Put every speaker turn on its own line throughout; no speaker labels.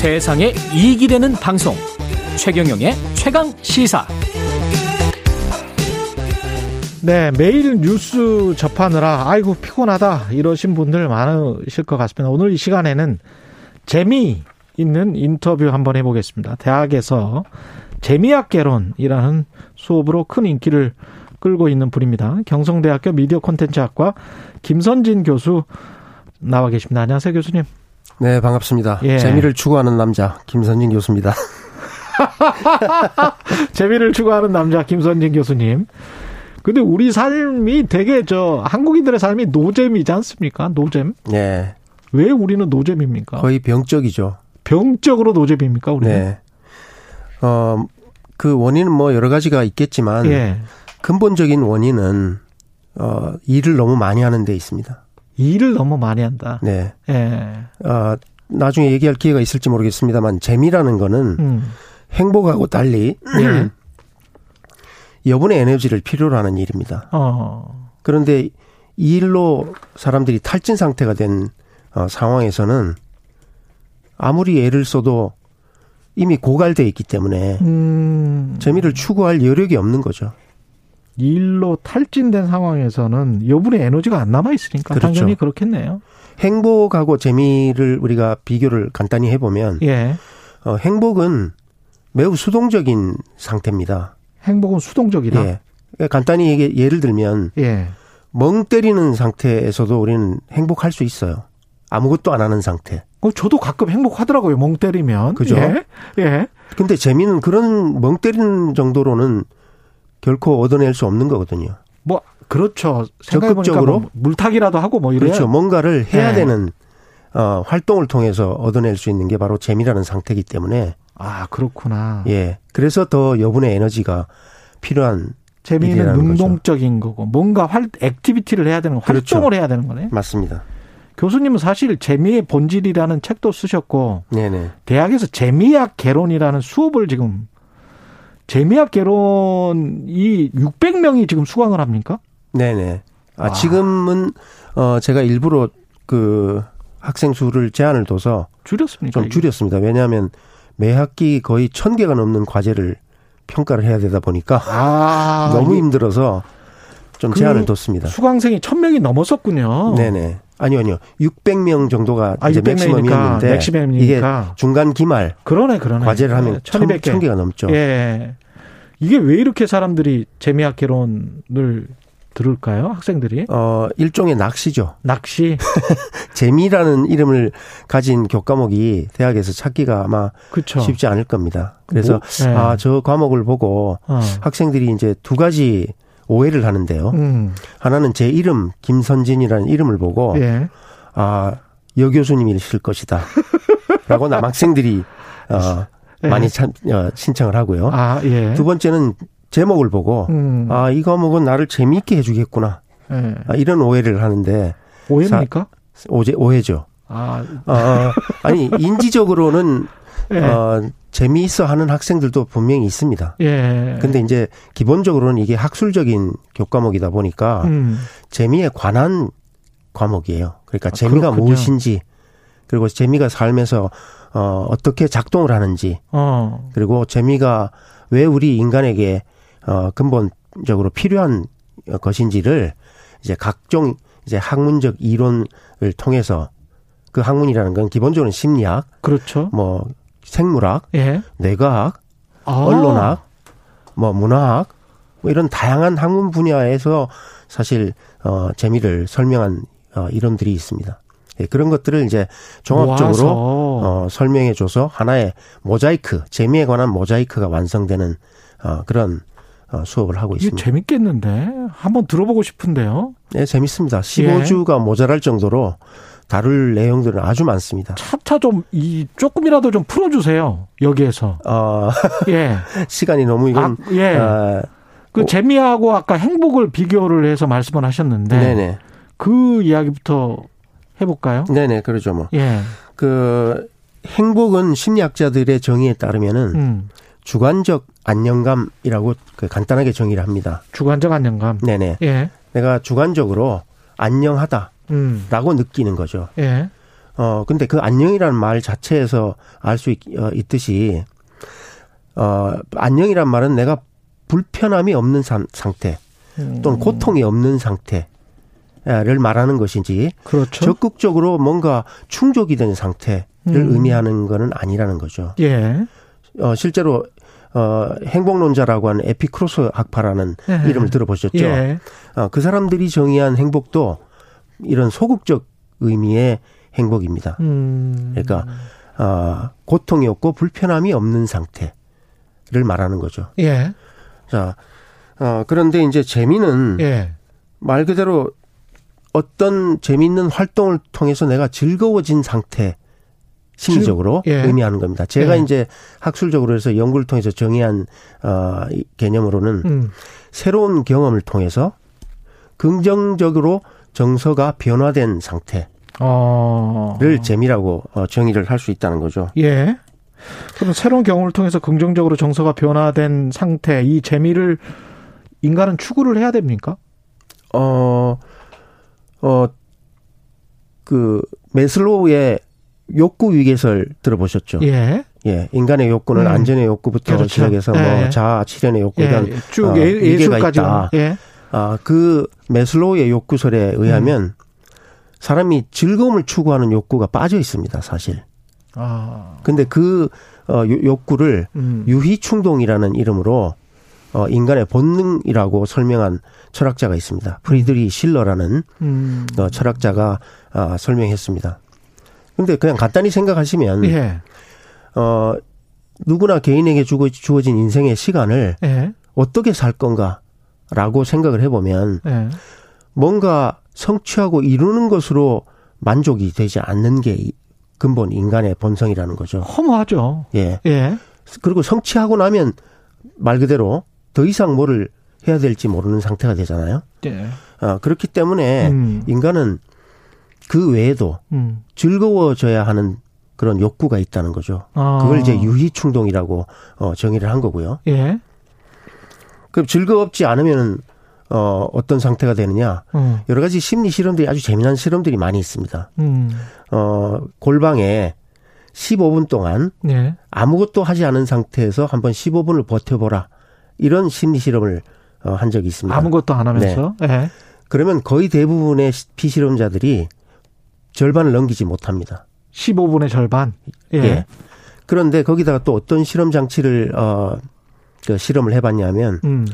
세상에 이익이 되는 방송 최경영의 최강 시사
네, 매일 뉴스 접하느라 아이고 피곤하다 이러신 분들 많으실 것 같습니다. 오늘 이 시간에는 재미 있는 인터뷰 한번 해보겠습니다. 대학에서 재미학개론이라는 수업으로 큰 인기를 끌고 있는 분입니다. 경성대학교 미디어 콘텐츠학과 김선진 교수 나와 계십니다. 안녕하세요, 교수님.
네, 반갑습니다. 예. 재미를 추구하는 남자 김선진 교수입니다.
재미를 추구하는 남자 김선진 교수님. 근데 우리 삶이 되게 저 한국인들의 삶이 노잼이지 않습니까? 노잼.
네.
왜 우리는 노잼입니까?
거의 병적이죠.
병적으로 노잼입니까, 우리는? 네.
어, 그 원인은 뭐 여러 가지가 있겠지만 예. 근본적인 원인은 어, 일을 너무 많이 하는 데 있습니다.
일을 너무 많이 한다.
네. 예. 어, 나중에 얘기할 기회가 있을지 모르겠습니다만 재미라는 거는 음. 행복하고 달리 예. 여분의 에너지를 필요로 하는 일입니다. 어. 그런데 이 일로 사람들이 탈진 상태가 된 어, 상황에서는 아무리 애를 써도 이미 고갈돼 있기 때문에 음. 재미를 추구할 여력이 없는 거죠.
일로 탈진된 상황에서는 여분의 에너지가 안 남아 있으니까 그렇죠. 당연히 그렇겠네요.
행복하고 재미를 우리가 비교를 간단히 해보면 예. 어, 행복은 매우 수동적인 상태입니다.
행복은 수동적이다.
예. 그러니까 간단히 얘기, 예를 들면 예. 멍 때리는 상태에서도 우리는 행복할 수 있어요. 아무것도 안 하는 상태.
어, 저도 가끔 행복하더라고요. 멍 때리면.
그죠? 예. 예. 근데 재미는 그런 멍 때리는 정도로는 결코 얻어낼 수 없는 거거든요.
뭐 그렇죠. 적극적으로 뭐 물타기라도 하고 뭐 이래요.
그렇죠. 뭔가를 해야 예. 되는 어, 활동을 통해서 얻어낼 수 있는 게 바로 재미라는 상태이기 때문에
아 그렇구나.
예. 그래서 더 여분의 에너지가 필요한
재미는 능동적인 거죠. 거고 뭔가 활 activity를 해야 되는 활동을 그렇죠. 해야 되는 거네.
맞습니다.
교수님은 사실 재미의 본질이라는 책도 쓰셨고 네네. 대학에서 재미학 개론이라는 수업을 지금 재미학 개론이 600명이 지금 수강을 합니까?
네네. 아, 지금은 어 제가 일부러 그 학생 수를 제한을 둬서
줄였습니까?
좀 줄였습니다. 왜냐하면 매 학기 거의 천 개가 넘는 과제를 평가를 해야 되다 보니까 아, 너무 힘들어서 좀 그 제한을 뒀습니다.
수강생이 천 명이 넘었었군요.
네네. 아니요, 아니요. 600명 정도가 아, 이제 맥시멈이었는데 맥시멈이니까. 이게 중간 기말
그러네, 그러네.
과제를 하면 1200개. 1000, 개가 넘죠.
예. 이게 왜 이렇게 사람들이 재미학 개론을 들을까요? 학생들이?
어, 일종의 낚시죠.
낚시?
재미라는 이름을 가진 교과목이 대학에서 찾기가 아마 그쵸. 쉽지 않을 겁니다. 그래서 뭐, 네. 아, 저 과목을 보고 어. 학생들이 이제 두 가지 오해를 하는데요. 음. 하나는 제 이름 김선진이라는 이름을 보고 예. 아, 여 교수님이실 것이다. 라고 남학생들이 어, 예. 많이 참, 어, 신청을 하고요. 아, 예. 두 번째는 제목을 보고 음. 아, 이 과목은 나를 재미있게 해 주겠구나. 예. 아, 이런 오해를 하는데
오해입니까?
사, 오제 오해죠. 아, 어, 아니 인지적으로는 예. 어, 재미있어 하는 학생들도 분명히 있습니다. 예. 근데 이제 기본적으로는 이게 학술적인 교과목이다 보니까 음. 재미에 관한 과목이에요. 그러니까 아, 재미가 그렇군요. 무엇인지 그리고 재미가 삶에서 어 어떻게 작동을 하는지 어. 그리고 재미가 왜 우리 인간에게 어 근본적으로 필요한 것인지를 이제 각종 이제 학문적 이론을 통해서 그 학문이라는 건 기본적으로 심리학,
그렇죠.
뭐 생물학, 예. 뇌과학, 아. 언론학, 뭐 문화학 뭐 이런 다양한 학문 분야에서 사실 어 재미를 설명한 어 이론들이 있습니다. 예, 그런 것들을 이제 종합적으로 어 설명해 줘서 하나의 모자이크, 재미에 관한 모자이크가 완성되는 어 그런 어, 수업을 하고 있습니다.
재밌겠는데 한번 들어보고 싶은데요.
네, 재밌습니다. 15주가 예. 모자랄 정도로 다룰 내용들은 아주 많습니다.
차차 좀, 이, 조금이라도 좀 풀어주세요. 여기에서. 어,
예. 시간이 너무 이건. 아, 예. 어,
그 재미하고 아까 행복을 비교를 해서 말씀을 하셨는데. 네네. 그 이야기부터 해볼까요?
네네, 그러죠 뭐. 예. 그, 행복은 심리학자들의 정의에 따르면은 음. 주관적 안정감이라고 그 간단하게 정의를 합니다.
주관적 안정감.
네네. 예. 내가 주관적으로 안녕하다. 음. 라고 느끼는 거죠. 예. 어, 근데 그 안녕이라는 말 자체에서 알수 어, 있듯이, 어, 안녕이란 말은 내가 불편함이 없는 상, 또는 음. 고통이 없는 상태 를 말하는 것인지 그렇죠. 적극적으로 뭔가 충족이 된 상태를 음. 의미하는 것은 아니라는 거죠. 예. 어, 실제로 어, 행복론자라고 하는 에피크로스 학파라는 예. 이름을 들어보셨죠? 예. 어, 그 사람들이 정의한 행복도 이런 소극적 의미의 행복입니다. 음. 그러니까 어, 고통이 없고 불편함이 없는 상태를 말하는 거죠. 예. 자, 어, 그런데 이제 재미는 예. 말 그대로 어떤 재미있는 활동을 통해서 내가 즐거워진 상태 심리적으로 예. 의미하는 겁니다. 제가 예. 이제 학술적으로 해서 연구를 통해서 정의한 어 개념으로는 음. 새로운 경험을 통해서 긍정적으로 정서가 변화된 상태를 어. 재미라고 어, 정의를 할 수 있다는 거죠.
예. 그럼 새로운 경험을 통해서 긍정적으로 정서가 변화된 상태, 이 재미를 인간은 추구를 해야 됩니까? 어,
어, 그, 메슬로우의 욕구 위계설 들어보셨죠? 예. 예. 인간의 욕구는 음. 안전의 욕구부터 그렇죠. 시작해서 뭐 예. 뭐 자아, 치련의 욕구, 예. 쭉 어, 위계가 있다. 예. 아, 그 매슬로우의 욕구설에 의하면 음. 사람이 즐거움을 추구하는 욕구가 빠져 있습니다, 사실. 아. 근데 그 어, 욕구를 음. 유희 충동이라는 이름으로 어, 인간의 본능이라고 설명한 철학자가 있습니다. 프리드리히 실러라는 음. 어, 철학자가 아, 설명했습니다. 근데 그냥 간단히 생각하시면 예. 어, 누구나 개인에게 주어, 주어진 인생의 시간을 예. 어떻게 살 건가라고 생각을 해보면 예. 뭔가 성취하고 이루는 것으로 만족이 되지 않는 게 근본 인간의 본성이라는 거죠.
허무하죠.
예. 예. 그리고 성취하고 나면 말 그대로 더 이상 뭐를 해야 될지 모르는 상태가 되잖아요. 네. 어, 그렇기 때문에 음. 인간은 그 외에도 음. 즐거워져야 하는 그런 욕구가 있다는 거죠. 아. 그걸 이제 유희 충동이라고 어, 정의를 한 거고요. 예. 그럼 즐겁지 않으면은 어, 어떤 상태가 되느냐. 음. 여러 가지 심리 실험들이 아주 재미난 실험들이 많이 있습니다. 음. 어, 골방에 15분 동안 네. 아무것도 하지 않은 상태에서 한번 15분을 버텨보라. 이런 심리 실험을 어, 한 적이 있습니다.
아무것도 안 하면서. 네. 네.
그러면 거의 대부분의 피실험자들이 절반을 넘기지 못합니다.
15분의 절반.
예. 예. 그런데 거기다가 또 어떤 실험 장치를 어그 실험을 해봤냐면 음.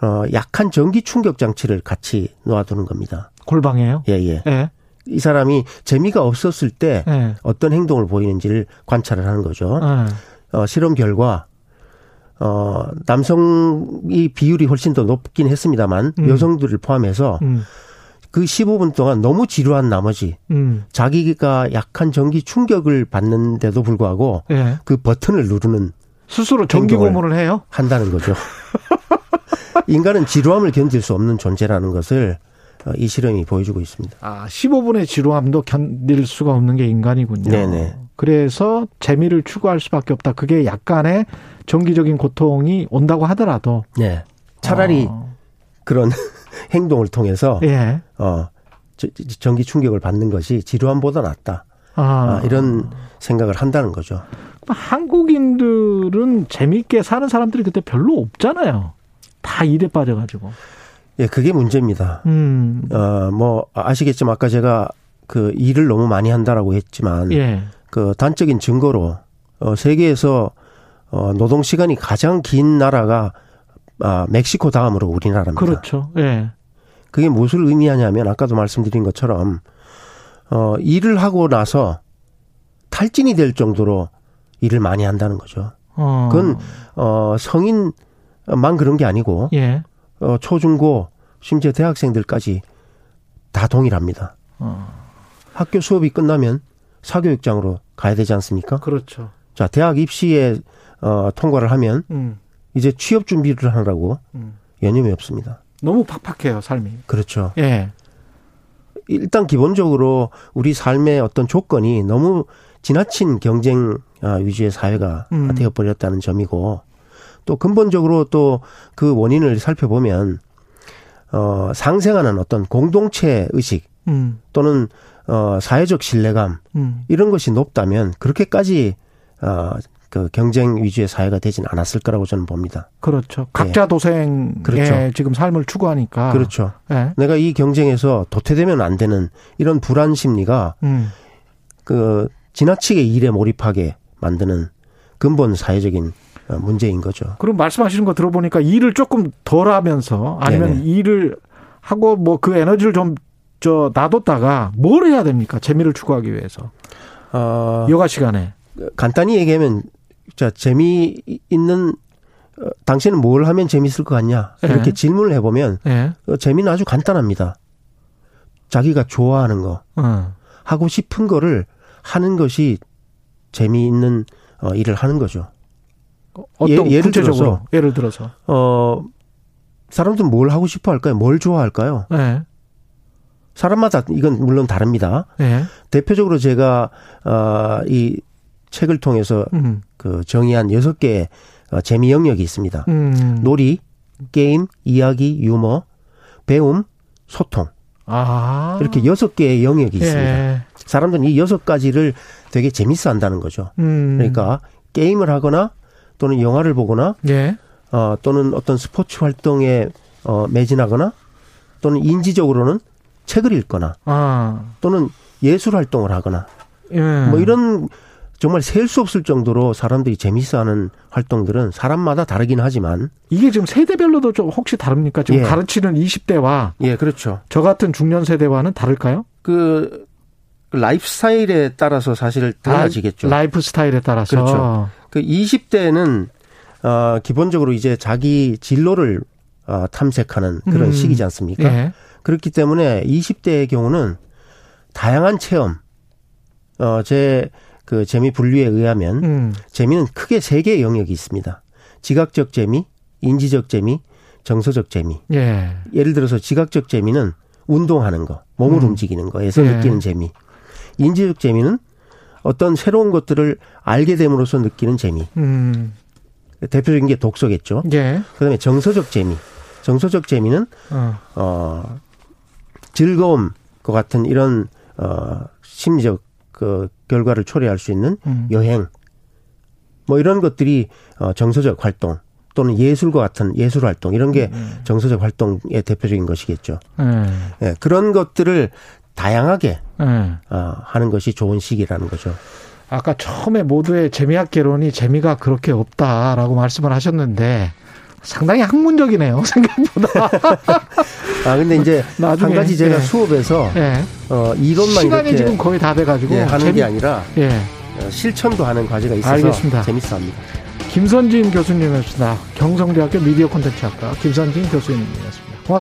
어 약한 전기 충격 장치를 같이 놓아두는 겁니다.
골방에요?
예 예. 예. 이 사람이 재미가 없었을 때 예. 어떤 행동을 보이는지를 관찰을 하는 거죠. 예. 어, 실험 결과 어, 남성이 비율이 훨씬 더 높긴 했습니다만 음. 여성들을 포함해서 음. 그 15분 동안 너무 지루한 나머지 음. 자기가 약한 전기 충격을 받는데도 불구하고 예. 그 버튼을 누르는
스스로 전기 고문을 해요?
한다는 거죠. 인간은 지루함을 견딜 수 없는 존재라는 것을 어, 이 실험이 보여주고 있습니다.
아, 15분의 지루함도 견딜 수가 없는 게 인간이군요. 네네. 그래서 재미를 추구할 수밖에 없다. 그게 약간의 정기적인 고통이 온다고 하더라도.
네. 차라리 어. 그런 행동을 통해서 예. 어 전기 충격을 받는 것이 지루함보다 낫다. 아. 아. 이런 생각을 한다는 거죠.
한국인들은 재미있게 사는 사람들이 그때 별로 없잖아요. 다 일에 빠져가지고.
예, 그게 문제입니다. 음. 어, 뭐, 아시겠지만 아까 제가 그 일을 너무 많이 한다라고 했지만, 예. 그 단적인 증거로, 어, 세계에서 어, 노동 시간이 가장 긴 나라가 아, 멕시코 다음으로 우리나라입니다.
그렇죠. 예.
그게 무엇을 의미하냐면 아까도 말씀드린 것처럼 어, 일을 하고 나서 탈진이 될 정도로 일을 많이 한다는 거죠. 어. 그건 어, 성인만 그런 게 아니고 예. 어, 초중고 심지어 대학생들까지 다 동일합니다. 어. 학교 수업이 끝나면 사교육장으로 가야 되지 않습니까?
그렇죠.
자, 대학 입시에 어, 통과를 하면 음. 이제 취업 준비를 하느라고 음. 여념이 없습니다.
너무 팍팍해요, 삶이.
그렇죠. 예. 일단 기본적으로 우리 삶의 어떤 조건이 너무 지나친 경쟁 아, 위주의 사회가 음. 되어 버렸다는 점이고 또 근본적으로 또 그 원인을 살펴보면 어, 상생하는 어떤 공동체 의식 음. 또는 어, 사회적 신뢰감 음. 이런 것이 높다면 그렇게까지 어, 그 경쟁 위주의 사회가 되진 않았을 거라고 저는 봅니다.
그렇죠. 각자 예. 도생에 그렇죠. 지금 삶을 추구하니까.
그렇죠. 예. 내가 이 경쟁에서 도태되면 안 되는 이런 불안 심리가 음. 그 지나치게 일에 몰입하게 만드는 근본 사회적인 어, 문제인 거죠.
그럼 말씀하시는 거 들어보니까 일을 조금 덜 하면서 아니면 네네. 일을 하고 뭐 그 에너지를 좀 저 놔뒀다가 뭘 해야 됩니까? 재미를 추구하기 위해서. 어, 여가 시간에.
간단히 얘기하면 자, 재미있는 어, 당신은 뭘 하면 재미있을 것 같냐? 이렇게 네. 질문을 해보면 네. 어, 재미는 아주 간단합니다. 자기가 좋아하는 거, 어. 하고 싶은 거를 하는 것이 재미있는 어, 일을 하는 거죠.
어떤 예, 를 들어서 예를 들어서 어
사람들은 뭘 하고 싶어 할까요? 뭘 좋아할까요? 네. 사람마다 이건 물론 다릅니다. 네. 대표적으로 제가 어이 책을 통해서 음. 그 정의한 여섯 개의 어, 재미 영역이 있습니다. 음. 놀이, 게임, 이야기, 유머, 배움, 소통. 아. 이렇게 여섯 개의 영역이 예. 있습니다. 사람들은 이 여섯 가지를 되게 재밌어 한다는 거죠. 음. 그러니까 게임을 하거나 또는 영화를 보거나 예. 어, 또는 어떤 스포츠 활동에 어, 매진하거나 또는 인지적으로는 책을 읽거나 아. 또는 예술 활동을 하거나 예. 뭐 이런 정말 셀 수 없을 정도로 사람들이 재밌어하는 활동들은 사람마다 다르긴 하지만
이게 지금 세대별로도 좀 혹시 다릅니까? 지금 예. 가르치는 20대와
예, 그렇죠.
저 같은 중년 세대와는 다를까요?
그 라이프 스타일에 따라서 사실 달라지겠죠.
라, 이프 스타일에 따라서
그렇죠. 그 20대는 어 기본적으로 이제 자기 진로를 어 탐색하는 그런 음. 시기지 않습니까? 예. 그렇기 때문에 20대의 경우는 다양한 체험 어 제 그 재미 분류에 의하면 음. 재미는 크게 세 개의 영역이 있습니다. 지각적 재미, 인지적 재미, 정서적 재미. 예. 예를 들어서 지각적 재미는 운동하는 거, 몸을 음. 움직이는 거에서 예. 느끼는 재미. 인지적 재미는 어떤 새로운 것들을 알게 됨으로써 느끼는 재미. 음. 대표적인 게 독서겠죠. 예. 그다음에 정서적 재미. 정서적 재미는 어, 어 즐거움 것 같은 이런 어 심리적 그 결과를 초래할 수 있는 음. 여행 뭐 이런 것들이 어 정서적 활동 또는 예술과 같은 예술 활동 이런 게 음. 음. 정서적 활동의 대표적인 것이겠죠. 음. 예, 그런 것들을 다양하게 음. 어, 하는 것이 좋은 시기라는 거죠.
아까 처음에 모두의 재미학 개론이 재미가 그렇게 없다라고 말씀을 하셨는데 상당히 학문적이네요 생각보다.
아 근데 이제 나중에, 한 가지 제가 예. 수업에서 예. 어 이론만
시간이 지금 거의 다 돼가지고
예, 하는 재미... 게 아니라 예. 어, 실천도 하는 과제가 있어서 알겠습니다. 재밌어합니다.
김선진 교수님이었습니다. 경성대학교 미디어 콘텐츠학과 김선진 교수님이었습니다.